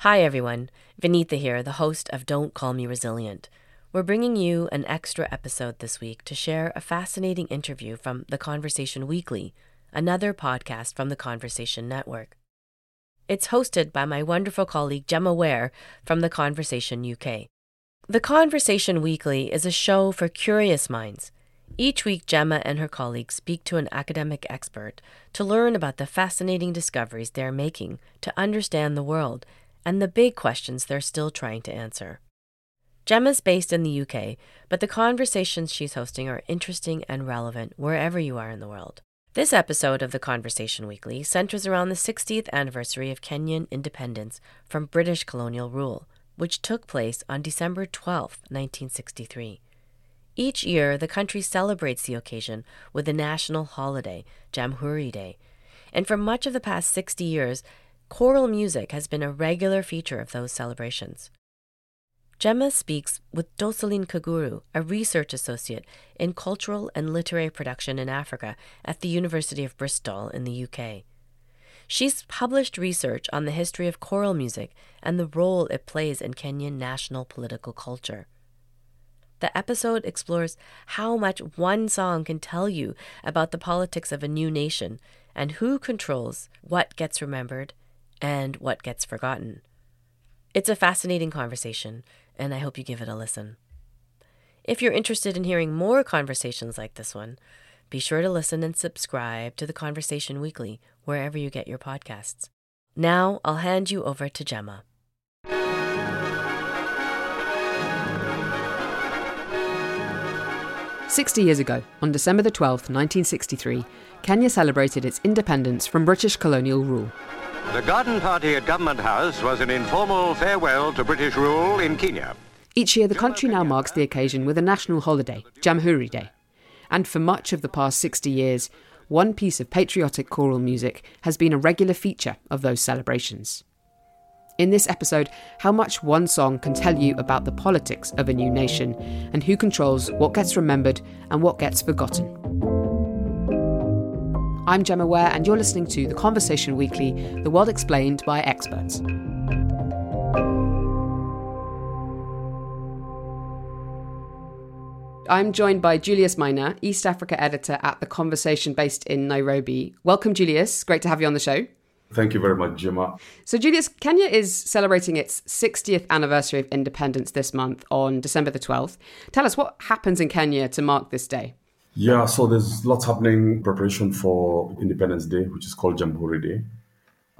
Hi, everyone. Vinitha here, the host of Don't Call Me Resilient. We're bringing you an extra episode this week to share a fascinating interview from The Conversation Weekly, another podcast from the Conversation Network. It's hosted by my wonderful colleague Gemma Ware from The Conversation UK. The Conversation Weekly is a show for curious minds. Each week, Gemma and her colleagues speak to an academic expert to learn about the fascinating discoveries they're making to understand the world and the big questions they're still trying to answer. Gemma's based in the UK, but the conversations she's hosting are interesting and relevant wherever you are in the world. This episode of the Conversation Weekly centers around the 60th anniversary of Kenyan independence from British colonial rule, which took place on December 12, 1963. Each year, the country celebrates the occasion with a national holiday, Jamhuri Day, and for much of the past 60 years, choral music has been a regular feature of those celebrations. Gemma speaks with Doseline Kiguru, a research associate in cultural and literary production in Africa at the University of Bristol in the UK. She's published research on the history of choral music and the role it plays in Kenyan national political culture. The episode explores how much one song can tell you about the politics of a new nation and who controls what gets remembered and what gets forgotten. It's a fascinating conversation, and I hope you give it a listen. If you're interested in hearing more conversations like this one, be sure to listen and subscribe to the Conversation Weekly wherever you get your podcasts. Now I'll hand you over to Gemma. Sixty years ago, on December the 12th, 1963, Kenya celebrated its independence from British colonial rule. The garden party at Government House was an informal farewell to British rule in Kenya. Each year, the country now marks the occasion with a national holiday, Jamhuri Day. And for much of the past 60 years, one piece of patriotic choral music has been a regular feature of those celebrations. In this episode, how much one song can tell you about the politics of a new nation and who controls what gets remembered and what gets forgotten. I'm Gemma Ware, and you're listening to The Conversation Weekly, the world explained by experts. I'm joined by Julius Maina, East Africa editor at The Conversation based in Nairobi. Welcome, Julius. Great to have you on the show. Thank you very much, Gemma. So, Julius, Kenya is celebrating its 60th anniversary of independence this month on December the 12th. Tell us what happens in Kenya to mark this day. Yeah, so there's lots happening preparation for Independence Day, which is called Jamhuri Day.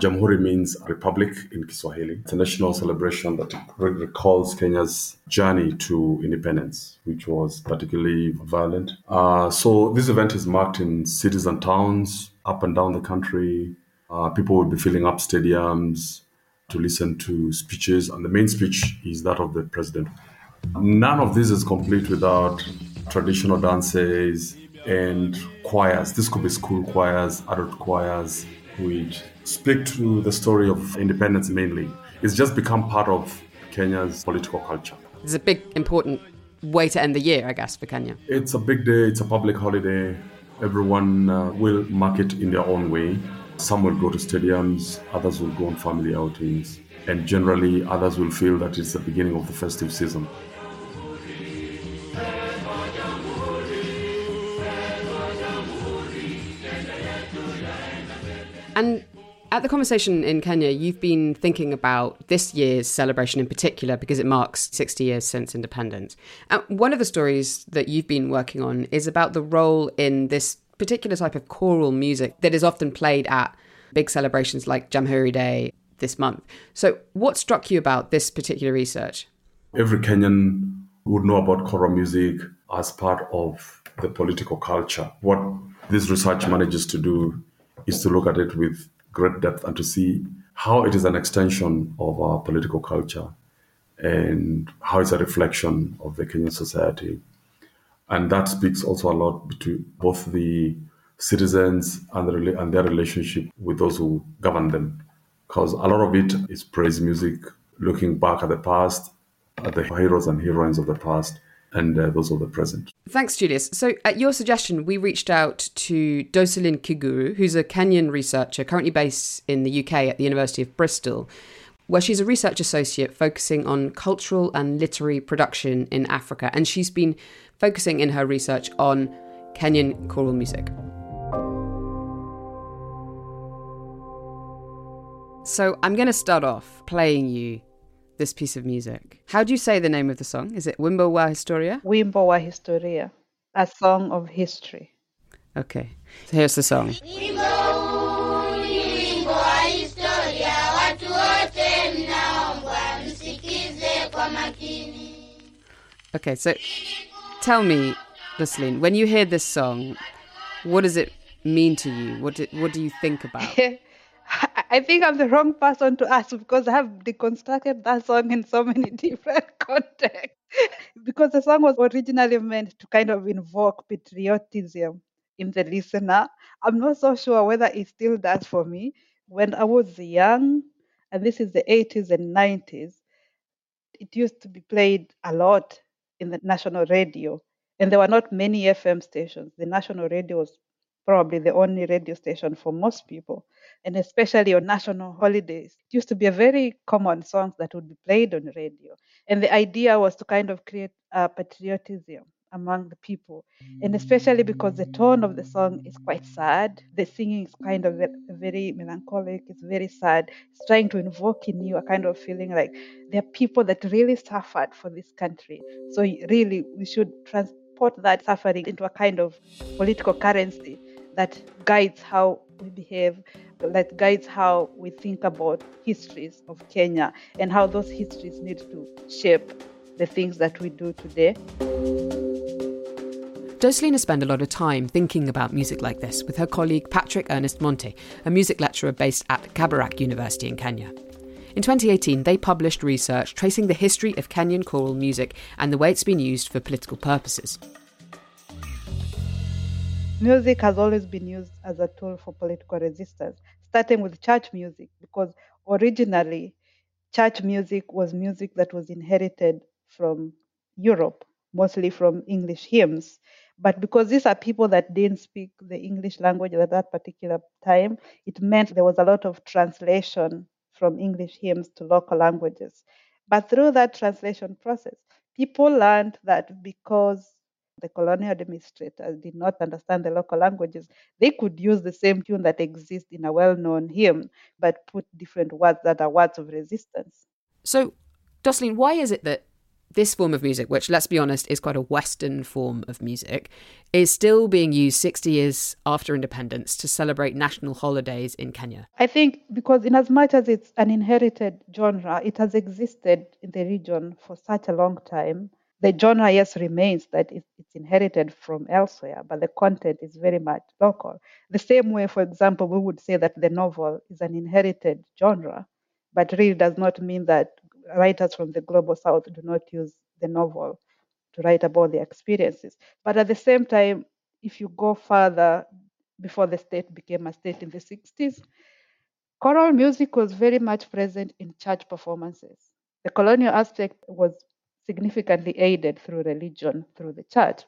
Jamhuri means republic in Kiswahili. It's a national celebration that recalls Kenya's journey to independence, which was particularly violent. Uh, so this event is marked in cities and towns up and down the country. Uh, people will be filling up stadiums to listen to speeches, and the main speech is that of the president. None of this is complete without traditional dances and choirs. This could be school choirs, adult choirs, which speak to the story of independence mainly. It's just become part of Kenya's political culture. It's a big, important way to end the year, I guess, for Kenya. It's a big day, it's a public holiday. Everyone uh, will mark it in their own way. Some will go to stadiums, others will go on family outings, and generally, others will feel that it's the beginning of the festive season. At the conversation in Kenya, you've been thinking about this year's celebration in particular because it marks 60 years since independence. And one of the stories that you've been working on is about the role in this particular type of choral music that is often played at big celebrations like Jamhuri Day this month. So, what struck you about this particular research? Every Kenyan would know about choral music as part of the political culture. What this research manages to do is to look at it with great depth and to see how it is an extension of our political culture and how it's a reflection of the Kenyan society. And that speaks also a lot between both the citizens and, the, and their relationship with those who govern them. Because a lot of it is praise music, looking back at the past, at the heroes and heroines of the past, and uh, those of the present. Thanks, Julius. So, at your suggestion, we reached out to Doseline Kiguru, who's a Kenyan researcher currently based in the UK at the University of Bristol. where she's a research associate focusing on cultural and literary production in Africa. And she's been focusing in her research on Kenyan choral music. So I'm going to start off playing you this piece of music. How do you say the name of the song? Is it Wimbo wa Historia? Wimbo wa Historia, a song of history. Okay, so here's the song. Okay, so tell me, Doseline, when you hear this song, what does it mean to you? What do, what do you think about? I think I'm the wrong person to ask because I have deconstructed that song in so many different contexts. because the song was originally meant to kind of invoke patriotism in the listener. I'm not so sure whether it still does for me. When I was young, and this is the 80s and 90s, it used to be played a lot in the national radio. And there were not many FM stations. The national radio was probably the only radio station for most people, and especially on national holidays. It used to be a very common song that would be played on radio. And the idea was to kind of create a patriotism among the people. And especially because the tone of the song is quite sad, the singing is kind of very melancholic, it's very sad. It's trying to invoke in you a kind of feeling like there are people that really suffered for this country. So, really, we should transport that suffering into a kind of political currency that guides how we behave, that guides how we think about histories of Kenya and how those histories need to shape the things that we do today. Doseline has spent a lot of time thinking about music like this with her colleague Patrick Ernest Monte, a music lecturer based at Kabarak University in Kenya. In 2018, they published research tracing the history of Kenyan choral music and the way it's been used for political purposes. Music has always been used as a tool for political resistance, starting with church music, because originally church music was music that was inherited from Europe, mostly from English hymns. But because these are people that didn't speak the English language at that particular time, it meant there was a lot of translation from English hymns to local languages. But through that translation process, people learned that because the colonial administrators did not understand the local languages, they could use the same tune that exists in a well known hymn, but put different words that are words of resistance. So, Doseline, why is it that this form of music, which let's be honest is quite a Western form of music, is still being used 60 years after independence to celebrate national holidays in Kenya? I think because, in as much as it's an inherited genre, it has existed in the region for such a long time. The genre, yes, remains that it's inherited from elsewhere, but the content is very much local. The same way, for example, we would say that the novel is an inherited genre, but really does not mean that writers from the global south do not use the novel to write about their experiences. But at the same time, if you go further, before the state became a state in the 60s, choral music was very much present in church performances. The colonial aspect was significantly aided through religion, through the church.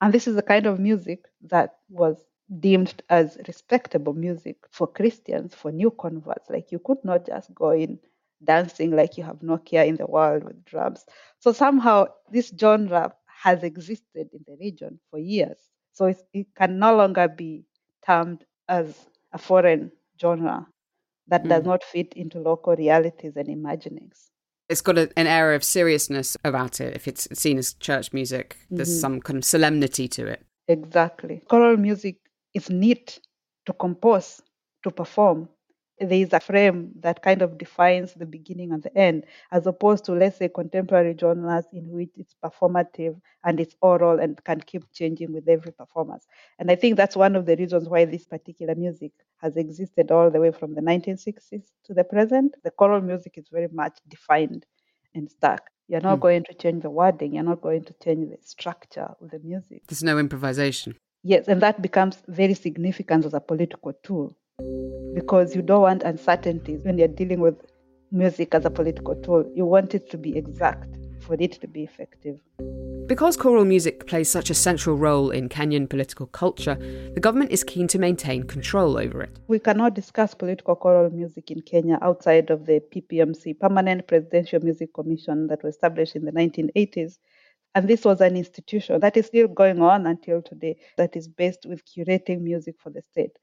And this is the kind of music that was deemed as respectable music for Christians, for new converts. Like you could not just go in dancing like you have no care in the world with drums. So somehow this genre has existed in the region for years. So it can no longer be termed as a foreign genre that mm. does not fit into local realities and imaginings. It's got a, an air of seriousness about it. If it's seen as church music, there's mm-hmm. some kind of solemnity to it. Exactly. Choral music is neat to compose, to perform, there is a frame that kind of defines the beginning and the end, as opposed to, let's say, contemporary genres in which it's performative and it's oral and can keep changing with every performance. And I think that's one of the reasons why this particular music has existed all the way from the 1960s to the present. The choral music is very much defined and stuck. You're not mm. going to change the wording, you're not going to change the structure of the music. There's no improvisation. Yes, and that becomes very significant as a political tool because you don't want uncertainties when you're dealing with music as a political tool. You want it to be exact for it to be effective. Because choral music plays such a central role in Kenyan political culture, the government is keen to maintain control over it. We cannot discuss political choral music in Kenya outside of the PPMC, Permanent Presidential Music Commission, that was established in the 1980s. And this was an institution that is still going on until today, that is based with curating music for the state,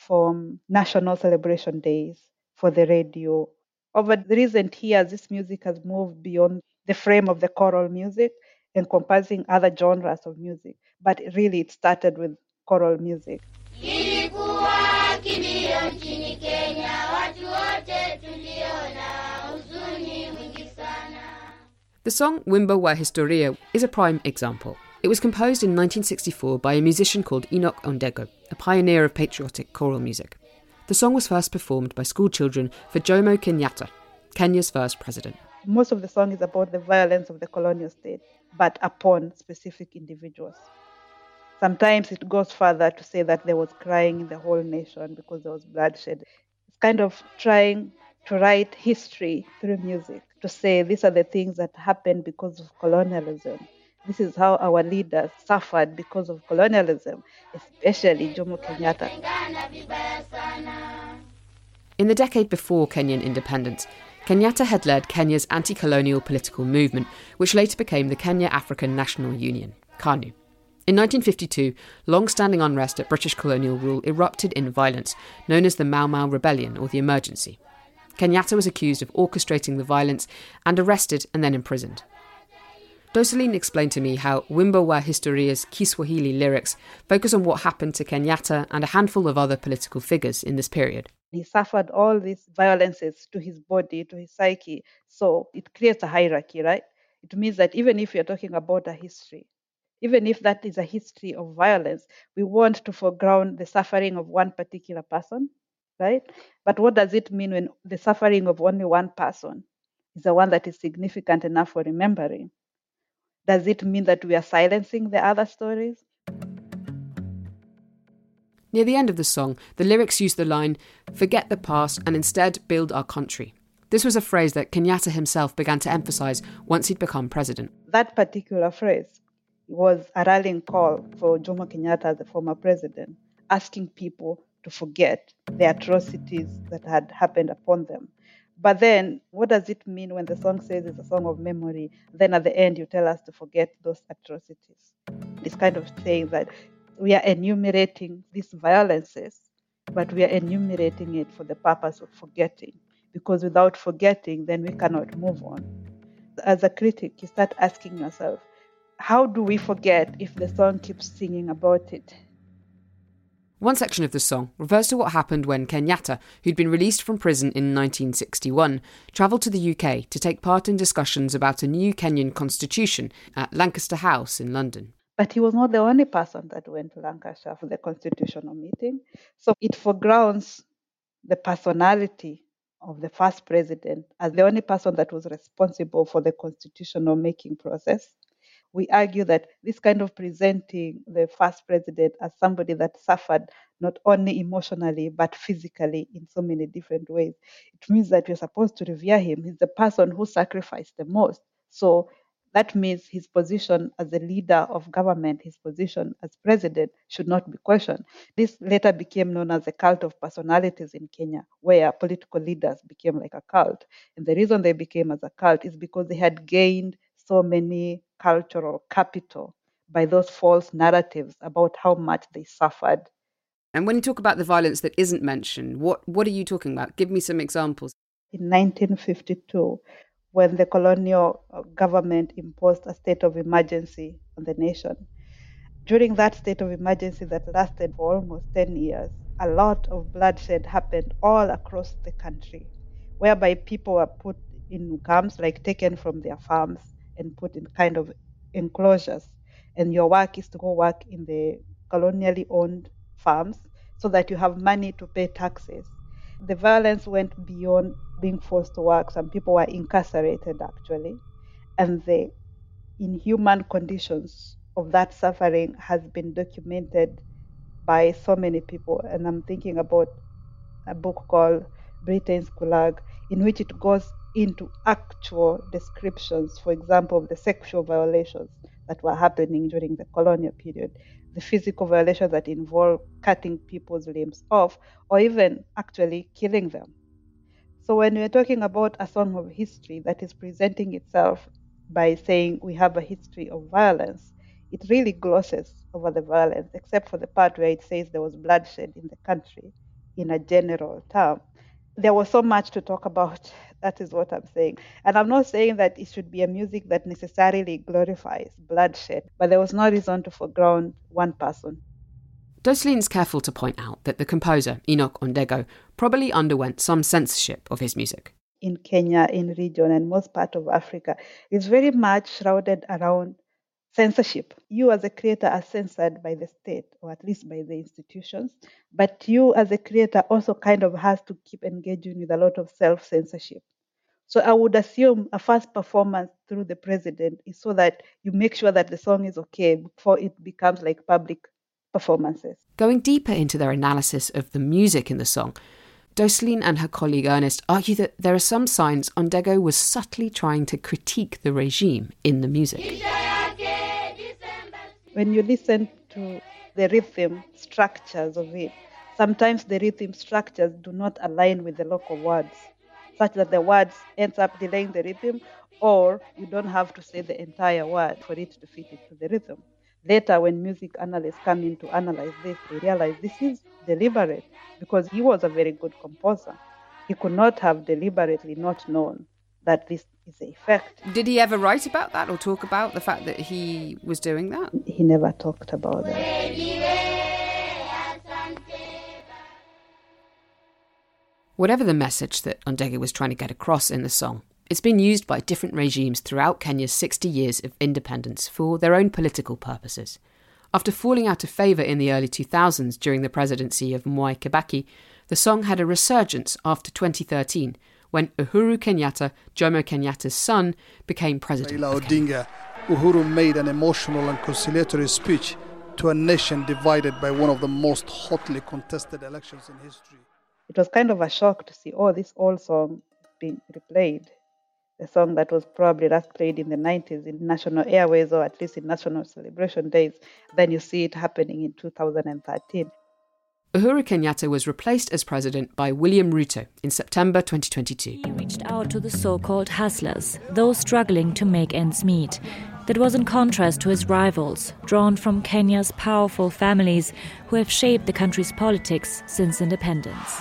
from national celebration days, for the radio. Over the recent years, this music has moved beyond the frame of the choral music, encompassing other genres of music. But really, it started with choral music. Kilikuwa kilio nchini Kenya, watu wote tuliona huzuni mwingi sana. The song Wimbo wa Historia is a prime example. It was composed in 1964 by a musician called Enoch Ondego, a pioneer of patriotic choral music. The song was first performed by school children for Jomo Kenyatta, Kenya's first president. Most of the song is about the violence of the colonial state, but upon specific individuals. Sometimes it goes further to say that there was crying in the whole nation because there was bloodshed. It's kind of trying to write history through music, to say these are the things that happened because of colonialism. This is how our leaders suffered because of colonialism, especially Jomo Kenyatta. In the decade before Kenyan independence, Kenyatta had led Kenya's anti colonial political movement, which later became the Kenya African National Union, KANU. In 1952, long standing unrest at British colonial rule erupted in violence, known as the Mau Mau Rebellion or the Emergency. Kenyatta was accused of orchestrating the violence and arrested and then imprisoned. Doseline explained to me how Wimbo wa Historia's Kiswahili lyrics focus on what happened to Kenyatta and a handful of other political figures in this period. He suffered all these violences to his body, to his psyche. So it creates a hierarchy, right? It means that even if you're talking about a history, even if that is a history of violence, we want to foreground the suffering of one particular person, right? But what does it mean when the suffering of only one person is the one that is significant enough for remembering? Does it mean that we are silencing the other stories? Near the end of the song, the lyrics use the line, Forget the past and instead build our country. This was a phrase that Kenyatta himself began to emphasise once he'd become president. That particular phrase was a rallying call for Jomo Kenyatta the former president, asking people to forget the atrocities that had happened upon them. But then, what does it mean when the song says it's a song of memory? Then at the end, you tell us to forget those atrocities. This kind of saying that we are enumerating these violences, but we are enumerating it for the purpose of forgetting. Because without forgetting, then we cannot move on. As a critic, you start asking yourself, how do we forget if the song keeps singing about it? One section of the song refers to what happened when Kenyatta, who'd been released from prison in 1961, travelled to the UK to take part in discussions about a new Kenyan constitution at Lancaster House in London. But he was not the only person that went to Lancashire for the constitutional meeting. So it foregrounds the personality of the first president as the only person that was responsible for the constitutional making process. We argue that this kind of presenting the first president as somebody that suffered not only emotionally but physically in so many different ways, it means that we're supposed to revere him. He's the person who sacrificed the most. So that means his position as a leader of government, his position as president, should not be questioned. This later became known as the cult of personalities in Kenya, where political leaders became like a cult. And the reason they became as a cult is because they had gained so many cultural capital by those false narratives about how much they suffered. And when you talk about the violence that isn't mentioned, what, what are you talking about? Give me some examples. In 1952, when the colonial uh, government imposed a state of emergency on the nation. During that state of emergency that lasted for almost 10 years, a lot of bloodshed happened all across the country, whereby people were put in camps, like taken from their farms and put in kind of enclosures. And your work is to go work in the colonially owned farms so that you have money to pay taxes. The violence went beyond being forced to work. Some people were incarcerated actually. And the inhuman conditions of that suffering has been documented by so many people. And I'm thinking about a book called Britain's Gulag, in which it goes into actual descriptions, for example, of the sexual violations that were happening during the colonial period, the physical violations that involve cutting people's limbs off, or even actually killing them. So, when we're talking about a song of history that is presenting itself by saying we have a history of violence, it really glosses over the violence, except for the part where it says there was bloodshed in the country in a general term. There was so much to talk about. That is what I'm saying. And I'm not saying that it should be a music that necessarily glorifies bloodshed, but there was no reason to foreground one person. Doseline's careful to point out that the composer, Enoch Ondego, probably underwent some censorship of his music. In Kenya, in region, and most part of Africa, is very much shrouded around censorship. You, as a creator, are censored by the state, or at least by the institutions. But you, as a creator, also kind of has to keep engaging with a lot of self censorship. So I would assume a first performance through the president is so that you make sure that the song is okay before it becomes like public performances. Going deeper into their analysis of the music in the song, Doseline and her colleague Ernest argue that there are some signs Ondego was subtly trying to critique the regime in the music. When you listen to the rhythm structures of it, sometimes the rhythm structures do not align with the local words, such that the words ends up delaying the rhythm, or you don't have to say the entire word for it to fit into the rhythm. Later, when music analysts come in to analyze this, they realize this is deliberate because he was a very good composer. He could not have deliberately not known that this is the effect. Did he ever write about that or talk about the fact that he was doing that? He never talked about that. Whatever the message that Ondego was trying to get across in the song, it's been used by different regimes throughout Kenya's 60 years of independence for their own political purposes. After falling out of favour in the early 2000s during the presidency of Mwai Kibaki, the song had a resurgence after 2013 when Uhuru Kenyatta, Jomo Kenyatta's son, became president. Raila of Odinga, Uhuru made an emotional and conciliatory speech to a nation divided by one of the most hotly contested elections in history. It was kind of a shock to see, oh, this old song being replayed. A song that was probably last played in the 90s in national airways or at least in national celebration days. Then you see it happening in 2013. Uhuru Kenyatta was replaced as president by William Ruto in September 2022. He reached out to the so called hustlers, those struggling to make ends meet. That was in contrast to his rivals, drawn from Kenya's powerful families who have shaped the country's politics since independence.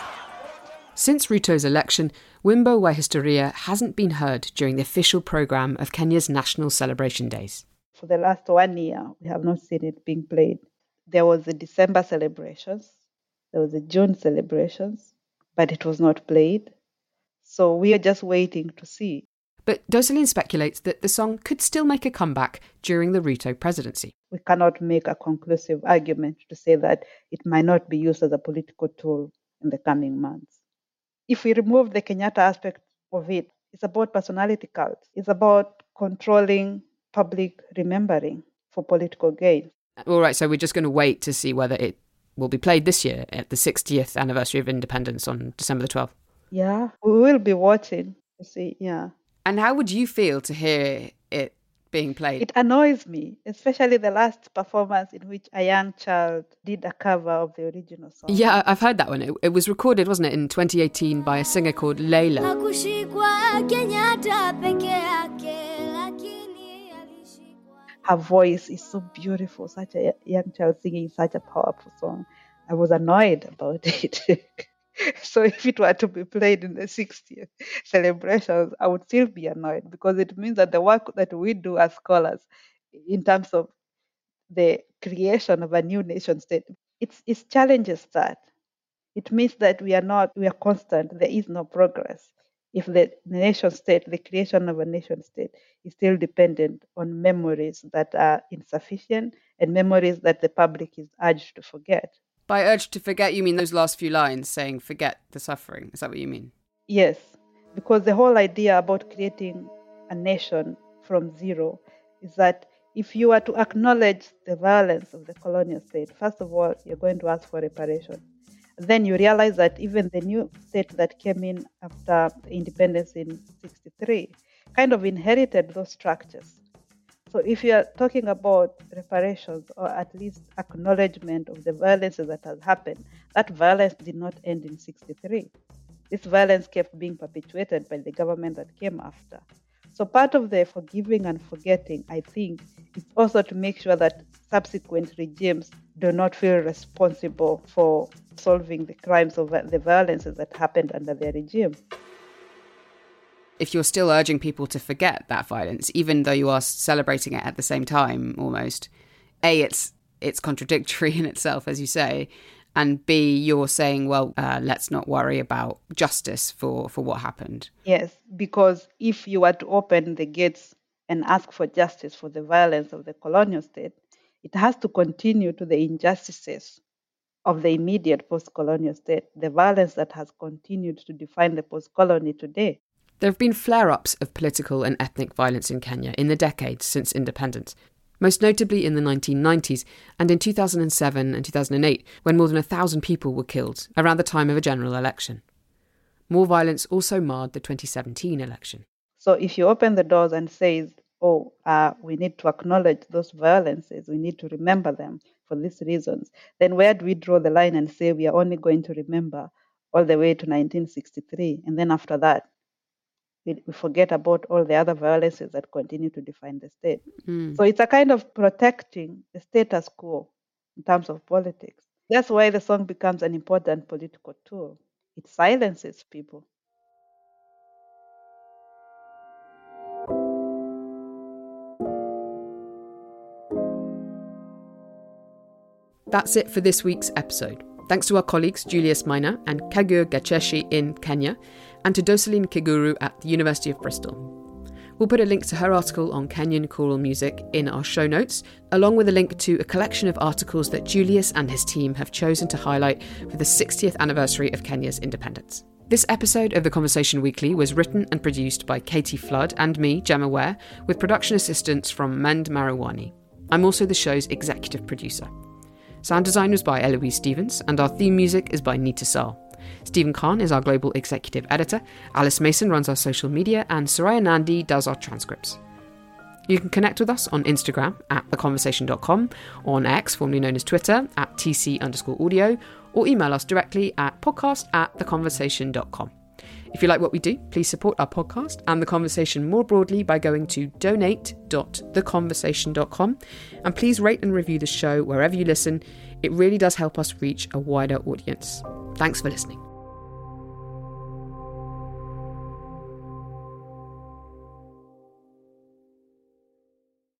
Since Ruto's election, Wimbo wa Historia hasn't been heard during the official programme of Kenya's National Celebration Days. For the last one year, we have not seen it being played. There was the December celebrations, there was a June celebrations, but it was not played. So we are just waiting to see. But Doseline speculates that the song could still make a comeback during the Ruto presidency. We cannot make a conclusive argument to say that it might not be used as a political tool in the coming months. If we remove the Kenyatta aspect of it, it's about personality cult. It's about controlling public remembering for political gain. All right, so we're just going to wait to see whether it will be played this year at the 60th anniversary of independence on December the 12th. Yeah, we will be watching to see. Yeah. And how would you feel to hear it being played? It annoys me, especially the last performance in which a young child did a cover of the original song. Yeah, I've heard that one. It, it was recorded, wasn't it, in 2018 by a singer called Layla. Her voice is so beautiful, such a young child singing such a powerful song. I was annoyed about it. so if it were to be played in the 60th celebrations, I would still be annoyed because it means that the work that we do as scholars in terms of the creation of a new nation state, it's, it challenges that. It means that we are not, we are constant, there is no progress. If the nation state, the creation of a nation state, is still dependent on memories that are insufficient and memories that the public is urged to forget. By urged to forget, you mean those last few lines saying, forget the suffering. Is that what you mean? Yes, because the whole idea about creating a nation from zero is that if you are to acknowledge the violence of the colonial state, first of all, you're going to ask for reparation. Then you realize that even the new state that came in after independence in 63 kind of inherited those structures. So if you are talking about reparations or at least acknowledgement of the violence that has happened, that violence did not end in 63. This violence kept being perpetuated by the government that came after. So part of the forgiving and forgetting, I think, is also to make sure that subsequent regimes do not feel responsible for solving the crimes of the violences that happened under their regime if you're still urging people to forget that violence, even though you are celebrating it at the same time, almost, a it's it's contradictory in itself, as you say, and b you're saying, well, uh, let's not worry about justice for for what happened. Yes, because if you were to open the gates and ask for justice for the violence of the colonial state, it has to continue to the injustices of the immediate post-colonial state, the violence that has continued to define the post-colony today. There have been flare ups of political and ethnic violence in Kenya in the decades since independence, most notably in the 1990s and in 2007 and 2008, when more than a thousand people were killed around the time of a general election. More violence also marred the 2017 election. So if you open the doors and say, oh, uh, we need to acknowledge those violences, we need to remember them for these reasons, then where do we draw the line and say we are only going to remember all the way to 1963? And then after that, we, we forget about all the other violences that continue to define the state. Mm. So it's a kind of protecting the status quo in terms of politics. That's why the song becomes an important political tool. It silences people. That's it for this week's episode. Thanks to our colleagues Julius Maina and Kagure Gacheche in Kenya, and to Doseline Kiguru at the University of Bristol. We'll put a link to her article on Kenyan choral music in our show notes, along with a link to a collection of articles that Julius and his team have chosen to highlight for the 60th anniversary of Kenya's independence. This episode of The Conversation Weekly was written and produced by Katie Flood and me, Gemma Ware, with production assistance from Mend Mariwany. I'm also the show's executive producer. Sound design was by Eloise Stevens, and our theme music is by Neeta Sarl. Stephen Khan is our global executive editor, Alice Mason runs our social media, and Soraya Nandi does our transcripts. You can connect with us on Instagram at theconversation.com, on X, formerly known as Twitter, at TC underscore audio, or email us directly at podcast at theconversation.com. If you like what we do, please support our podcast and the conversation more broadly by going to donate.theconversation.com and please rate and review the show wherever you listen. It really does help us reach a wider audience. Thanks for listening.